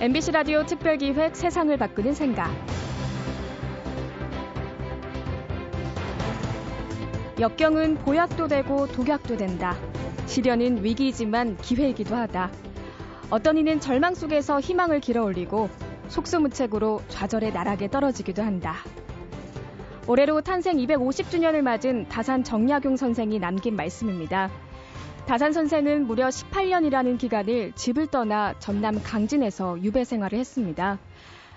MBC 라디오 특별기획 세상을 바꾸는 생각. 역경은 보약도 되고 독약도 된다. 시련은 위기이지만 기회이기도 하다. 어떤 이는 절망 속에서 희망을 길어올리고 속수무책으로 좌절의 나락에 떨어지기도 한다. 올해로 탄생 250주년을 맞은 다산 정약용 선생이 남긴 말씀입니다. 다산 선생은 무려 18년이라는 기간을 집을 떠나 전남 강진에서 유배 생활을 했습니다.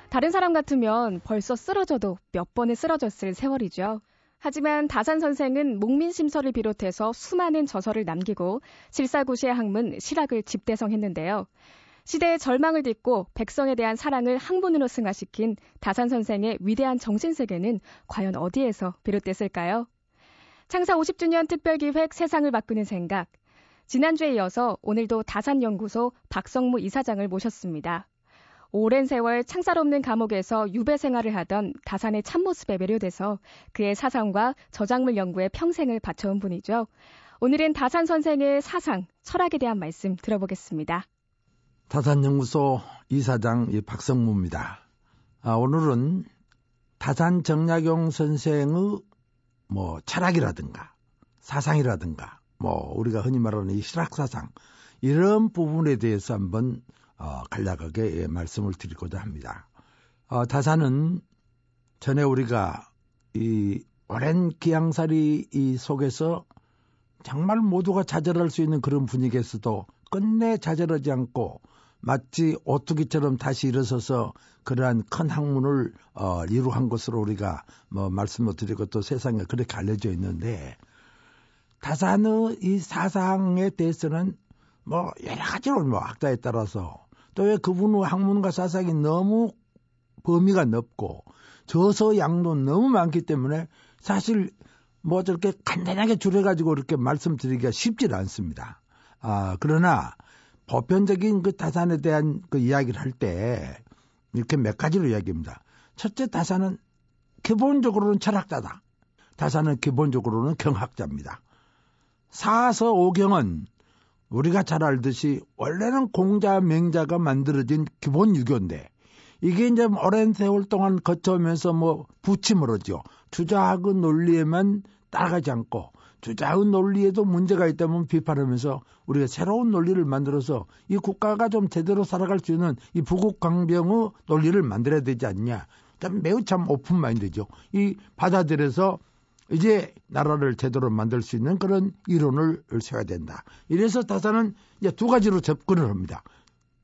다른 사람 같으면 벌써 쓰러져도 몇 번을 쓰러졌을 세월이죠. 하지만 다산 선생은 목민심서를 비롯해서 수많은 저서를 남기고 실사구시의 학문 실학을 집대성했는데요. 시대의 절망을 딛고 백성에 대한 사랑을 학문으로 승화시킨 다산 선생의 위대한 정신세계는 과연 어디에서 비롯됐을까요? 창사 50주년 특별기획 세상을 바꾸는 생각. 지난주에 이어서 오늘도 다산연구소 박성무 이사장을 모셨습니다. 오랜 세월 창살 없는 감옥에서 유배 생활을 하던 다산의 참모습에 매료돼서 그의 사상과 저작물 연구에 평생을 바쳐온 분이죠. 오늘은 다산 선생의 사상, 철학에 대한 말씀 들어보겠습니다. 다산연구소 이사장 박성무입니다. 아, 오늘은 다산 정약용 선생의 뭐 철학이라든가 사상이라든가 뭐 우리가 흔히 말하는 이 실학사상 이런 부분에 대해서 한번 어, 간략하게 예, 말씀을 드리고자 합니다. 어, 다산은 전에 우리가 이 오랜 기양살이 이 속에서 정말 모두가 좌절할 수 있는 그런 분위기에서도 끝내 좌절하지 않고 마치 오뚜기처럼 다시 일어서서 그러한 큰 학문을 어, 이루한 것으로 우리가 뭐 말씀을 드리고 또 세상에 그렇게 알려져 있는데 다산의 이 사상에 대해서는 뭐 여러 가지로 뭐 학자에 따라서 또 왜 그분의 학문과 사상이 너무 범위가 넓고 저서 양도 너무 많기 때문에 사실 뭐 저렇게 간단하게 줄여가지고 이렇게 말씀드리기가 쉽지 않습니다. 아, 그러나 보편적인 그 다산에 대한 그 이야기를 할 때 이렇게 몇 가지로 이야기합니다. 첫째 다산은 기본적으로는 철학자다. 다산은 기본적으로는 경학자입니다. 사서 오경은 우리가 잘 알듯이 원래는 공자 맹자가 만들어진 기본 유교인데 이게 이제 오랜 세월 동안 거쳐오면서 뭐 부침으로죠. 주자학의 논리에만 따라가지 않고 주자의 논리에도 문제가 있다면 비판하면서 우리가 새로운 논리를 만들어서 이 국가가 좀 제대로 살아갈 수 있는 이 부국강병의 논리를 만들어야 되지 않냐. 매우 참 오픈 마인드죠. 이 받아들여서 이제 나라를 제대로 만들 수 있는 그런 이론을 세워야 된다. 이래서 다사는 이제 두 가지로 접근을 합니다.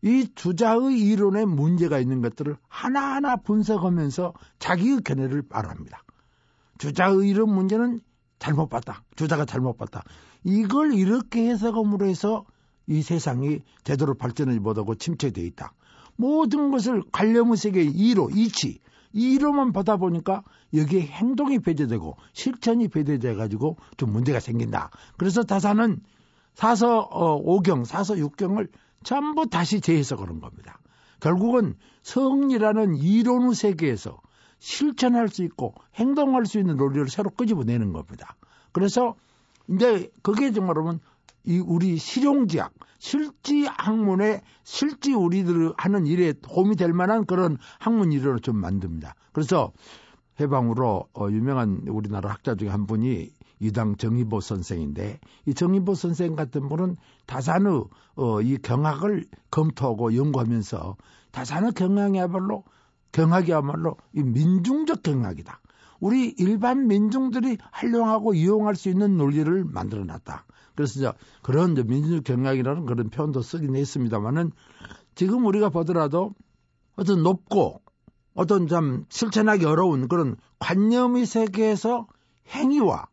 이 주자의 이론에 문제가 있는 것들을 하나하나 분석하면서 자기의 견해를 말합니다. 주자의 이론 문제는 잘못 봤다. 주자가 잘못 봤다. 이걸 이렇게 해석함으로 해서 이 세상이 제대로 발전하지 못하고 침체되어 있다. 모든 것을 관념의 세계의 이로, 이치, 이로만 보다 보니까 여기에 행동이 배제되고 실천이 배제돼 가지고 좀 문제가 생긴다. 그래서 다사는 사서 어, 5경, 사서 6경을 전부 다시 재해석하는 겁니다. 결국은 성이라는 이론의 세계에서 실천할 수 있고 행동할 수 있는 논리를 새로 끄집어내는 겁니다. 그래서 이제 그게 정말로면 이 우리 실용지학, 실지 학문에 실지 우리들 하는 일에 도움이 될 만한 그런 학문 이론을 좀 만듭니다. 그래서 해방으로 어, 유명한 우리나라 학자 중에 한 분이 이당 정의보 선생인데 이 정의보 선생 같은 분은 다산의 어, 이 경학을 검토하고 연구하면서 다산의 경학이야말로 경학이야말로 이 민중적 경학이다. 우리 일반 민중들이 활용하고 이용할 수 있는 논리를 만들어 놨다. 그래서 이제 그런 이제 민주적 경향이라는 그런 표현도 쓰긴 했습니다만은 지금 우리가 보더라도 어떤 높고 어떤 좀 실천하기 어려운 그런 관념의 세계에서 행위와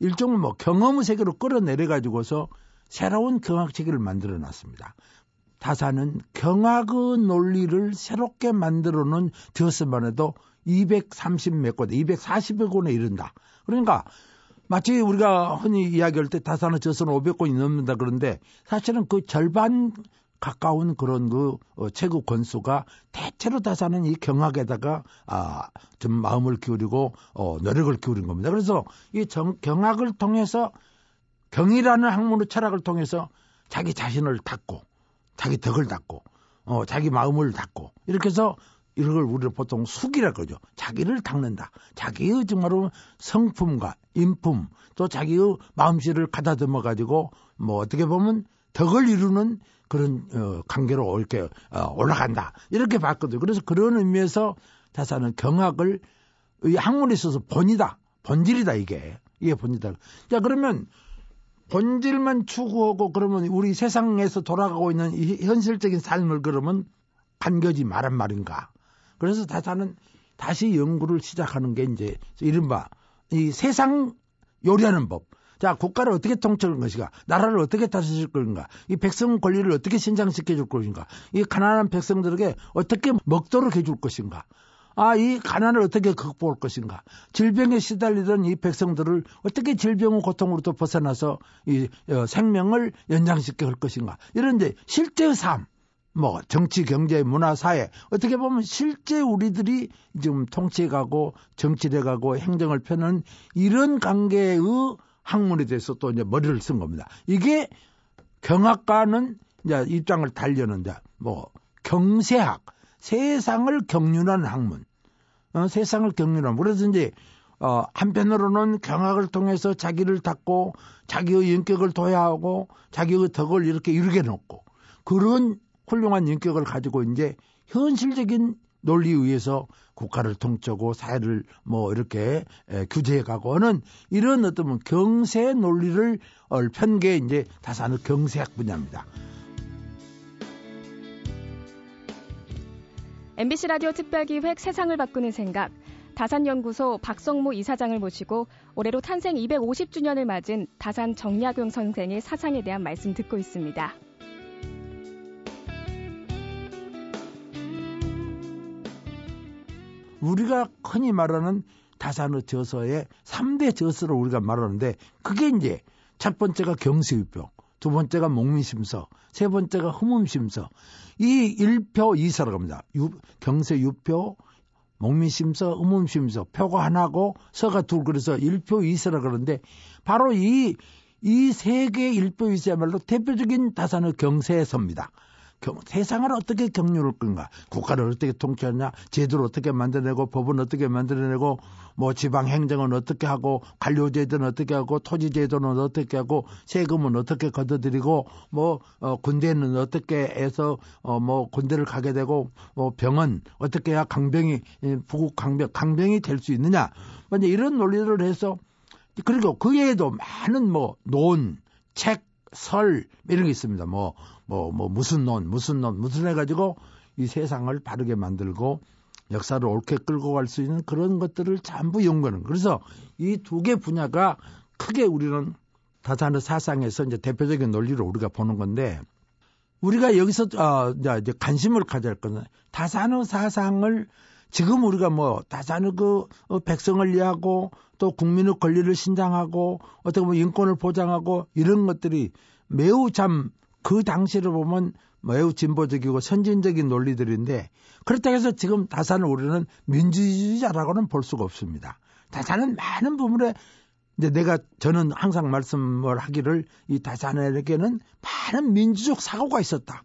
일종의 뭐 경험의 세계로 끌어내려 가지고서 새로운 경학 체계를 만들어 놨습니다. 다사는 경학의 논리를 새롭게 만들어 놓은 디어스만 해도 230몇 권, 240여 권에 이른다. 그러니까 마치 우리가 흔히 이야기할 때 다산의 저서는 500권이 넘는다 그런데 사실은 그 절반 가까운 그런 그 어, 체급 권수가 대체로 다산은 이 경학에다가 아, 좀 마음을 기울이고 어, 노력을 기울인 겁니다. 그래서 이 정, 경학을 통해서 경이라는 학문의 철학을 통해서 자기 자신을 닦고 자기 덕을 닦고 어, 자기 마음을 닫고 이렇게 해서 이런 걸 우리가 보통 숙이라 그러죠. 자기를 닦는다. 자기의 정말로 성품과 인품 또 자기의 마음씨를 가다듬어 가지고 뭐 어떻게 보면 덕을 이루는 그런 어, 관계로 이렇게 어, 올라간다. 이렇게 봤거든요. 그래서 그런 의미에서 다사는 경악을 이 학문에 있어서 본이다. 본질이다 이게. 이게 본질이다. 자 그러면 본질만 추구하고 그러면 우리 세상에서 돌아가고 있는 이 현실적인 삶을 그러면 간겨지 말한 말인가. 그래서 다사는 다시 연구를 시작하는 게 이제 이른바 이 세상 요리하는 법. 자, 국가를 어떻게 통치할 것인가? 나라를 어떻게 다스릴 것인가? 이 백성 권리를 어떻게 신장시켜 줄 것인가? 이 가난한 백성들에게 어떻게 먹도록 해줄 것인가? 아, 이 가난을 어떻게 극복할 것인가? 질병에 시달리던 이 백성들을 어떻게 질병의 고통으로부터 벗어나서 이 어, 생명을 연장시켜 할 것인가? 이런 데 실제 삶, 뭐 정치, 경제, 문화, 사회 어떻게 보면 실제 우리들이 지금 통치해가고 정치해가고 행정을 펴는 이런 관계의 학문에 대해서 또 이제 머리를 쓴 겁니다. 이게 경학과는 이제 입장을 달려는 자뭐 경세학 세상을 경륜하는 학문 어, 세상을 경륜하는 그래서 이제 어, 한편으로는 경학을 통해서 자기를 닦고 자기의 인격을 도야하고 자기의 덕을 이렇게 이루게 놓고 그런 훌륭한 인격을 가지고 이제 현실적인 논리에 의해서 국가를 통치하고 사회를 뭐 이렇게 에, 규제해가고 하는 이런 어떤 경세 논리를 편게 이제 다산의 경세학 분야입니다. MBC 라디오 특별기획 세상을 바꾸는 생각 다산연구소 박성모 이사장을 모시고 올해로 탄생 250주년을 맞은 다산 정약용 선생의 사상에 대한 말씀 듣고 있습니다. 우리가 흔히 말하는 다산의 저서의 3대 저서를 우리가 말하는데 그게 이제 첫 번째가 경세유표, 두 번째가 목민심서, 세 번째가 흠음심서. 이 1표 2서라고 합니다. 유, 경세유표, 목민심서, 흠음심서. 표가 하나고 서가 둘 그래서 1표 2서라 그러는데 바로 이 이 세 개의 1표 2서야말로 대표적인 다산의 경세서입니다. 세상을 어떻게 경륜할 건가? 국가를 어떻게 통치하냐? 제도를 어떻게 만들어내고 법은 어떻게 만들어내고 뭐 지방 행정은 어떻게 하고 관료제도는 어떻게 하고 토지제도는 어떻게 하고 세금은 어떻게 걷어들이고 뭐 어, 군대는 어떻게 해서 어, 뭐 군대를 가게 되고 뭐 병은 어떻게 해야 강병이 부국 강병 강병이 될 수 있느냐? 뭐 이제 이런 논리를 해서 그리고 그 외에도 많은 뭐 논, 책, 설 이런 게 있습니다. 뭐 뭐, 뭐, 무슨 논, 무슨 논, 무슨 해가지고 이 세상을 바르게 만들고 역사를 옳게 끌고 갈 수 있는 그런 것들을 전부 연구하는. 그래서 이 두 개 분야가 크게 우리는 다산의 사상에서 이제 대표적인 논리로 우리가 보는 건데 우리가 여기서 어, 이제 관심을 가져야 할 것은 다산의 사상을 지금 우리가 뭐 다산의 그 어, 백성을 위하고 또 국민의 권리를 신장하고 어떻게 보면 인권을 보장하고 이런 것들이 매우 참 그 당시를 보면 매우 진보적이고 선진적인 논리들인데 그렇다고 해서 지금 다산을 우리는 민주주의자라고는 볼 수가 없습니다. 다산은 많은 부분에 이제 내가 저는 항상 말씀을 하기를 이 다산에게는 많은 민주적 사고가 있었다.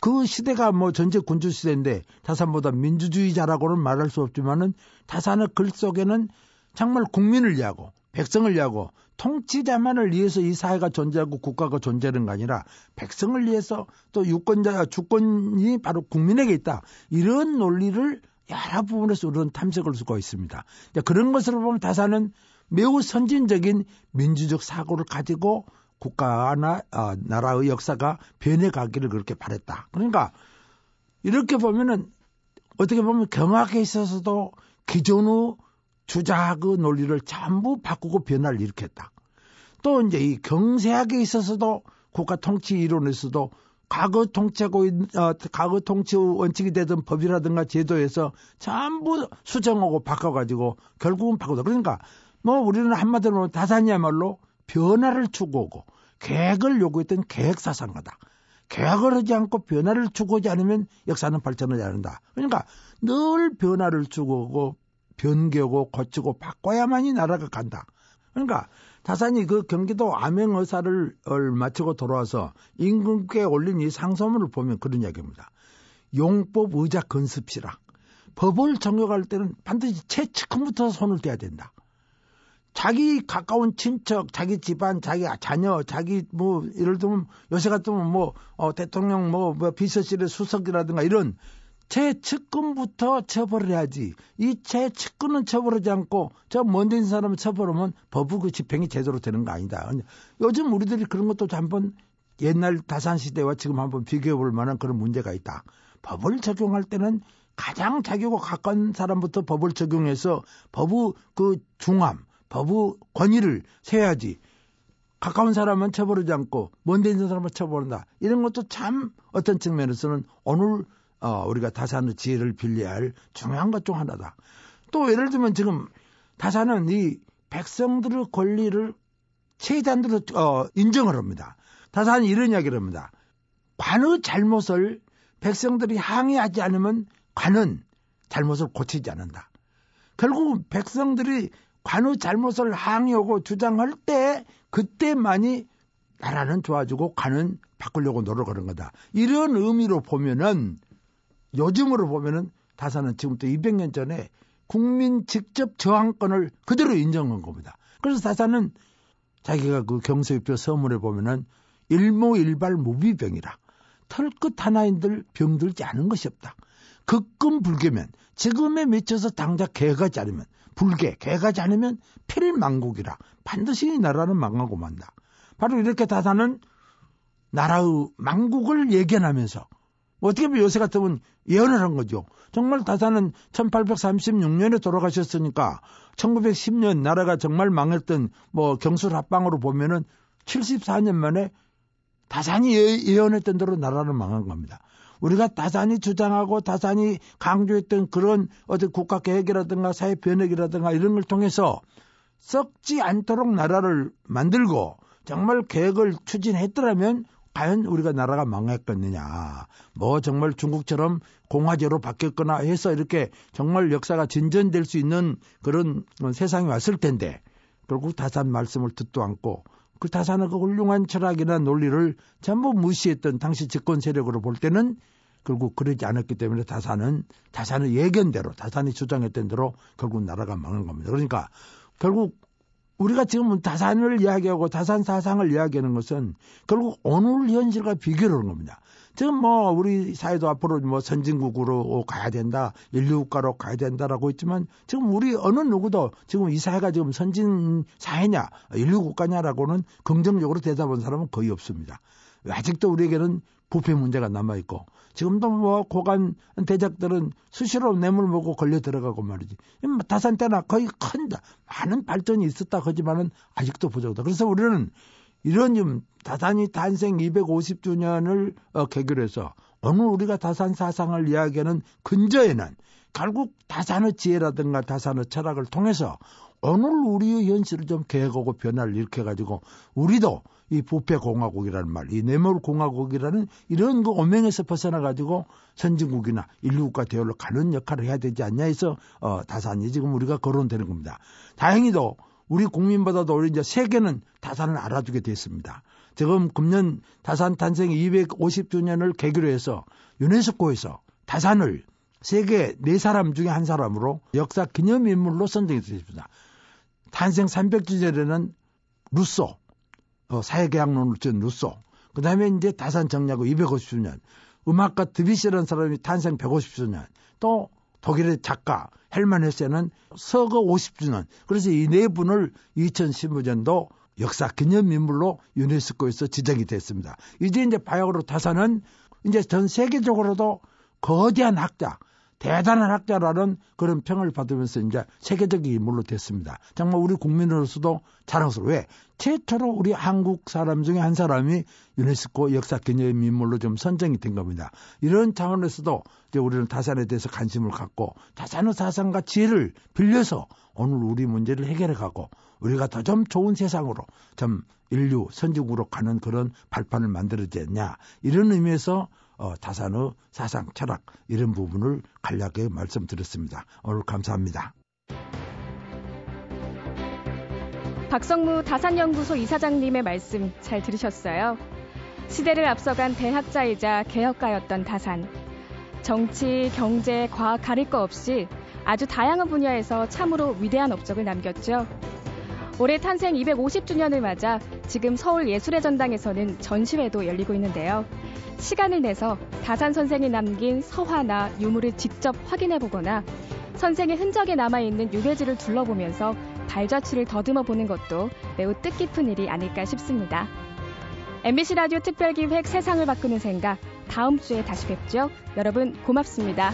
그 시대가 뭐 전제 군주 시대인데 다산보다 민주주의자라고는 말할 수 없지만은 다산의 글 속에는 정말 국민을 위하고 백성을 위하고 통치자만을 위해서 이 사회가 존재하고 국가가 존재하는 게 아니라 백성을 위해서 또 유권자 주권이 바로 국민에게 있다. 이런 논리를 여러 부분에서 우리는 탐색할 수가 있습니다. 그런 것으로 보면 다사는 매우 선진적인 민주적 사고를 가지고 국가나 어, 나라의 역사가 변해가기를 그렇게 바랬다. 그러니까 이렇게 보면은 어떻게 보면 경악에 있어서도 기존의 주자그 논리를 전부 바꾸고 변화를 일으켰다. 또 이제 이 경제학에 있어서도 국가 통치 이론에서도 과거 통치하고 어, 과거 통치 원칙이 되던 법이라든가 제도에서 전부 수정하고 바꿔가지고 결국은 바꾸다. 그러니까 뭐 우리는 한마디로 다산이야말로 변화를 추구하고 계획을 요구했던 계획 사상가다. 계획을 하지 않고 변화를 추구하지 않으면 역사는 발전하지 않는다. 그러니까 늘 변화를 추구하고 변개고 고치고 바꿔야만이 나라가 간다. 그러니까 다산이 그 경기도 암행의사를 마치고 돌아와서 임금께 올린 이 상소문을 보면 그런 이야기입니다. 용법 의자 건습시라. 법을 정역할 때는 반드시 최측근부터 손을 떼야 된다. 자기 가까운 친척, 자기 집안, 자기 자녀, 자기 뭐 예를 들면 요새 같으면 뭐 어, 대통령 뭐, 뭐 비서실의 수석이라든가 이런 최측근부터 처벌을 해야지. 이 최측근은 처벌하지 않고 저 먼데 있는 사람을 처벌하면 법의 그 집행이 제대로 되는 거 아니다. 요즘 우리들이 그런 것도 한번 옛날 다산 시대와 지금 한번 비교해 볼 만한 그런 문제가 있다. 법을 적용할 때는 가장 자기와 가까운 사람부터 법을 적용해서 법의 그 중함, 법의 권위를 세야지. 가까운 사람은 처벌하지 않고 먼데 있는 사람은 처벌한다. 이런 것도 참 어떤 측면에서는 오늘 어, 우리가 다산의 지혜를 빌려야 할 중요한 것 중 하나다. 또 예를 들면 지금 다산은 이 백성들의 권리를 최단으로 어, 인정을 합니다. 다산이 이런 이야기를 합니다. 관의 잘못을 백성들이 항의하지 않으면 관은 잘못을 고치지 않는다. 결국 백성들이 관의 잘못을 항의하고 주장할 때 그때만이 나라는 좋아지고 관은 바꾸려고 노력하는 거다. 이런 의미로 보면은 요즘으로 보면은 다사는 지금부터 200년 전에 국민 직접 저항권을 그대로 인정한 겁니다. 그래서 다사는 자기가 그 경서유표 서문에 보면은 일모일발 무비병이라 털끝 하나인들 병들지 않은 것이 없다. 극금 불개면 지금에 미쳐서 당장 개가지 않으면 불개 개가지 않으면 필망국이라 반드시 이 나라는 망하고 만다. 바로 이렇게 다사는 나라의 망국을 예견하면서 어떻게 보면 요새 같으면 예언을 한 거죠. 정말 다사는 1836년에 돌아가셨으니까 1910년 나라가 정말 망했던 뭐 경술 합방으로 보면은 74년 만에 다산이 예, 예언했던 대로 나라는 망한 겁니다. 우리가 다산이 주장하고 다산이 강조했던 그런 어떤 국가 계획이라든가 사회 변혁이라든가 이런 걸 통해서 썩지 않도록 나라를 만들고 정말 계획을 추진했더라면 과연 우리가 나라가 망했겠느냐. 뭐 정말 중국처럼 공화제로 바뀌었거나 해서 이렇게 정말 역사가 진전될 수 있는 그런 세상이 왔을 텐데 결국 다산 말씀을 듣도 않고 그 다산의 그 훌륭한 철학이나 논리를 전부 무시했던 당시 집권 세력으로 볼 때는 결국 그러지 않았기 때문에 다산은 다산의 예견대로 다산이 주장했던 대로 결국 나라가 망한 겁니다. 그러니까 결국 우리가 지금 다산을 이야기하고 다산 사상을 이야기하는 것은 결국 오늘 현실과 비교를 하는 겁니다. 지금 뭐 우리 사회도 앞으로 뭐 선진국으로 가야 된다, 인류국가로 가야 된다라고 했지만 지금 우리 어느 누구도 지금 이 사회가 지금 선진 사회냐, 인류국가냐라고는 긍정적으로 대답한 사람은 거의 없습니다. 아직도 우리에게는 부패 문제가 남아 있고 지금도 뭐 고관 대작들은 수시로 뇌물 먹고 걸려 들어가고 말이지. 다산 때나 거의 큰 많은 발전이 있었다 하지만은 아직도 부족하다. 그래서 우리는 이런 좀 다산이 탄생 250주년을 어, 계기로 해서 오늘 우리가 다산 사상을 이야기하는 근저에는 결국 다산의 지혜라든가 다산의 철학을 통해서 오늘 우리의 현실을 좀 계획하고 변화를 일으켜가지고 우리도 이 부패공화국이라는 말, 이 뇌물공화국이라는 이런 그 오명에서 벗어나가지고 선진국이나 인류국가 대열로 가는 역할을 해야 되지 않냐 해서 어, 다산이 지금 우리가 거론되는 겁니다. 다행히도 우리 국민보다도 우리 이제 세계는 다산을 알아주게 됐습니다. 지금 금년 다산 탄생 250주년을 계기로 해서 유네스코에서 다산을 세계 네 사람 중에 한 사람으로 역사 기념인물로 선정했습니다. 탄생 300주년에는 루소, 어, 사회계약론을 쓴 루소, 그 다음에 이제 다산 정리하고 250주년, 음악가 드비시라는 사람이 탄생 150주년, 또 독일의 작가 헬만 헤세는 서거 50주년. 그래서 이 네 분을 2015년도 역사 기념 인물로 유네스코에서 지정이 됐습니다. 이제 이제 바야흐로 다산은 이제 전 세계적으로도 거대한 학자, 대단한 학자라는 그런 평을 받으면서 이제 세계적인 인물로 됐습니다. 정말 우리 국민으로서도 자랑스러워. 왜? 최초로 우리 한국 사람 중에 한 사람이 유네스코 역사 기념 인물로 좀 선정이 된 겁니다. 이런 차원에서도 이제 우리는 다산에 대해서 관심을 갖고 다산의 사상과 지혜를 빌려서 오늘 우리 문제를 해결해 가고 우리가 더 좀 좋은 세상으로 좀 인류 선진국으로 가는 그런 발판을 만들어야겠냐 이런 의미에서 어, 다산의 사상, 철학 이런 부분을 간략하게 말씀드렸습니다. 오늘 감사합니다. 박성무 다산연구소 이사장님의 말씀 잘 들으셨어요? 시대를 앞서간 대학자이자 개혁가였던 다산. 정치, 경제, 과학 가릴 거 없이 아주 다양한 분야에서 참으로 위대한 업적을 남겼죠. 올해 탄생 250주년을 맞아 지금 서울 예술의 전당에서는 전시회도 열리고 있는데요. 시간을 내서 다산 선생이 남긴 서화나 유물을 직접 확인해 보거나 선생의 흔적에 남아있는 유배지를 둘러보면서 발자취를 더듬어 보는 것도 매우 뜻깊은 일이 아닐까 싶습니다. MBC 라디오 특별기획 세상을 바꾸는 생각 다음 주에 다시 뵙죠. 여러분 고맙습니다.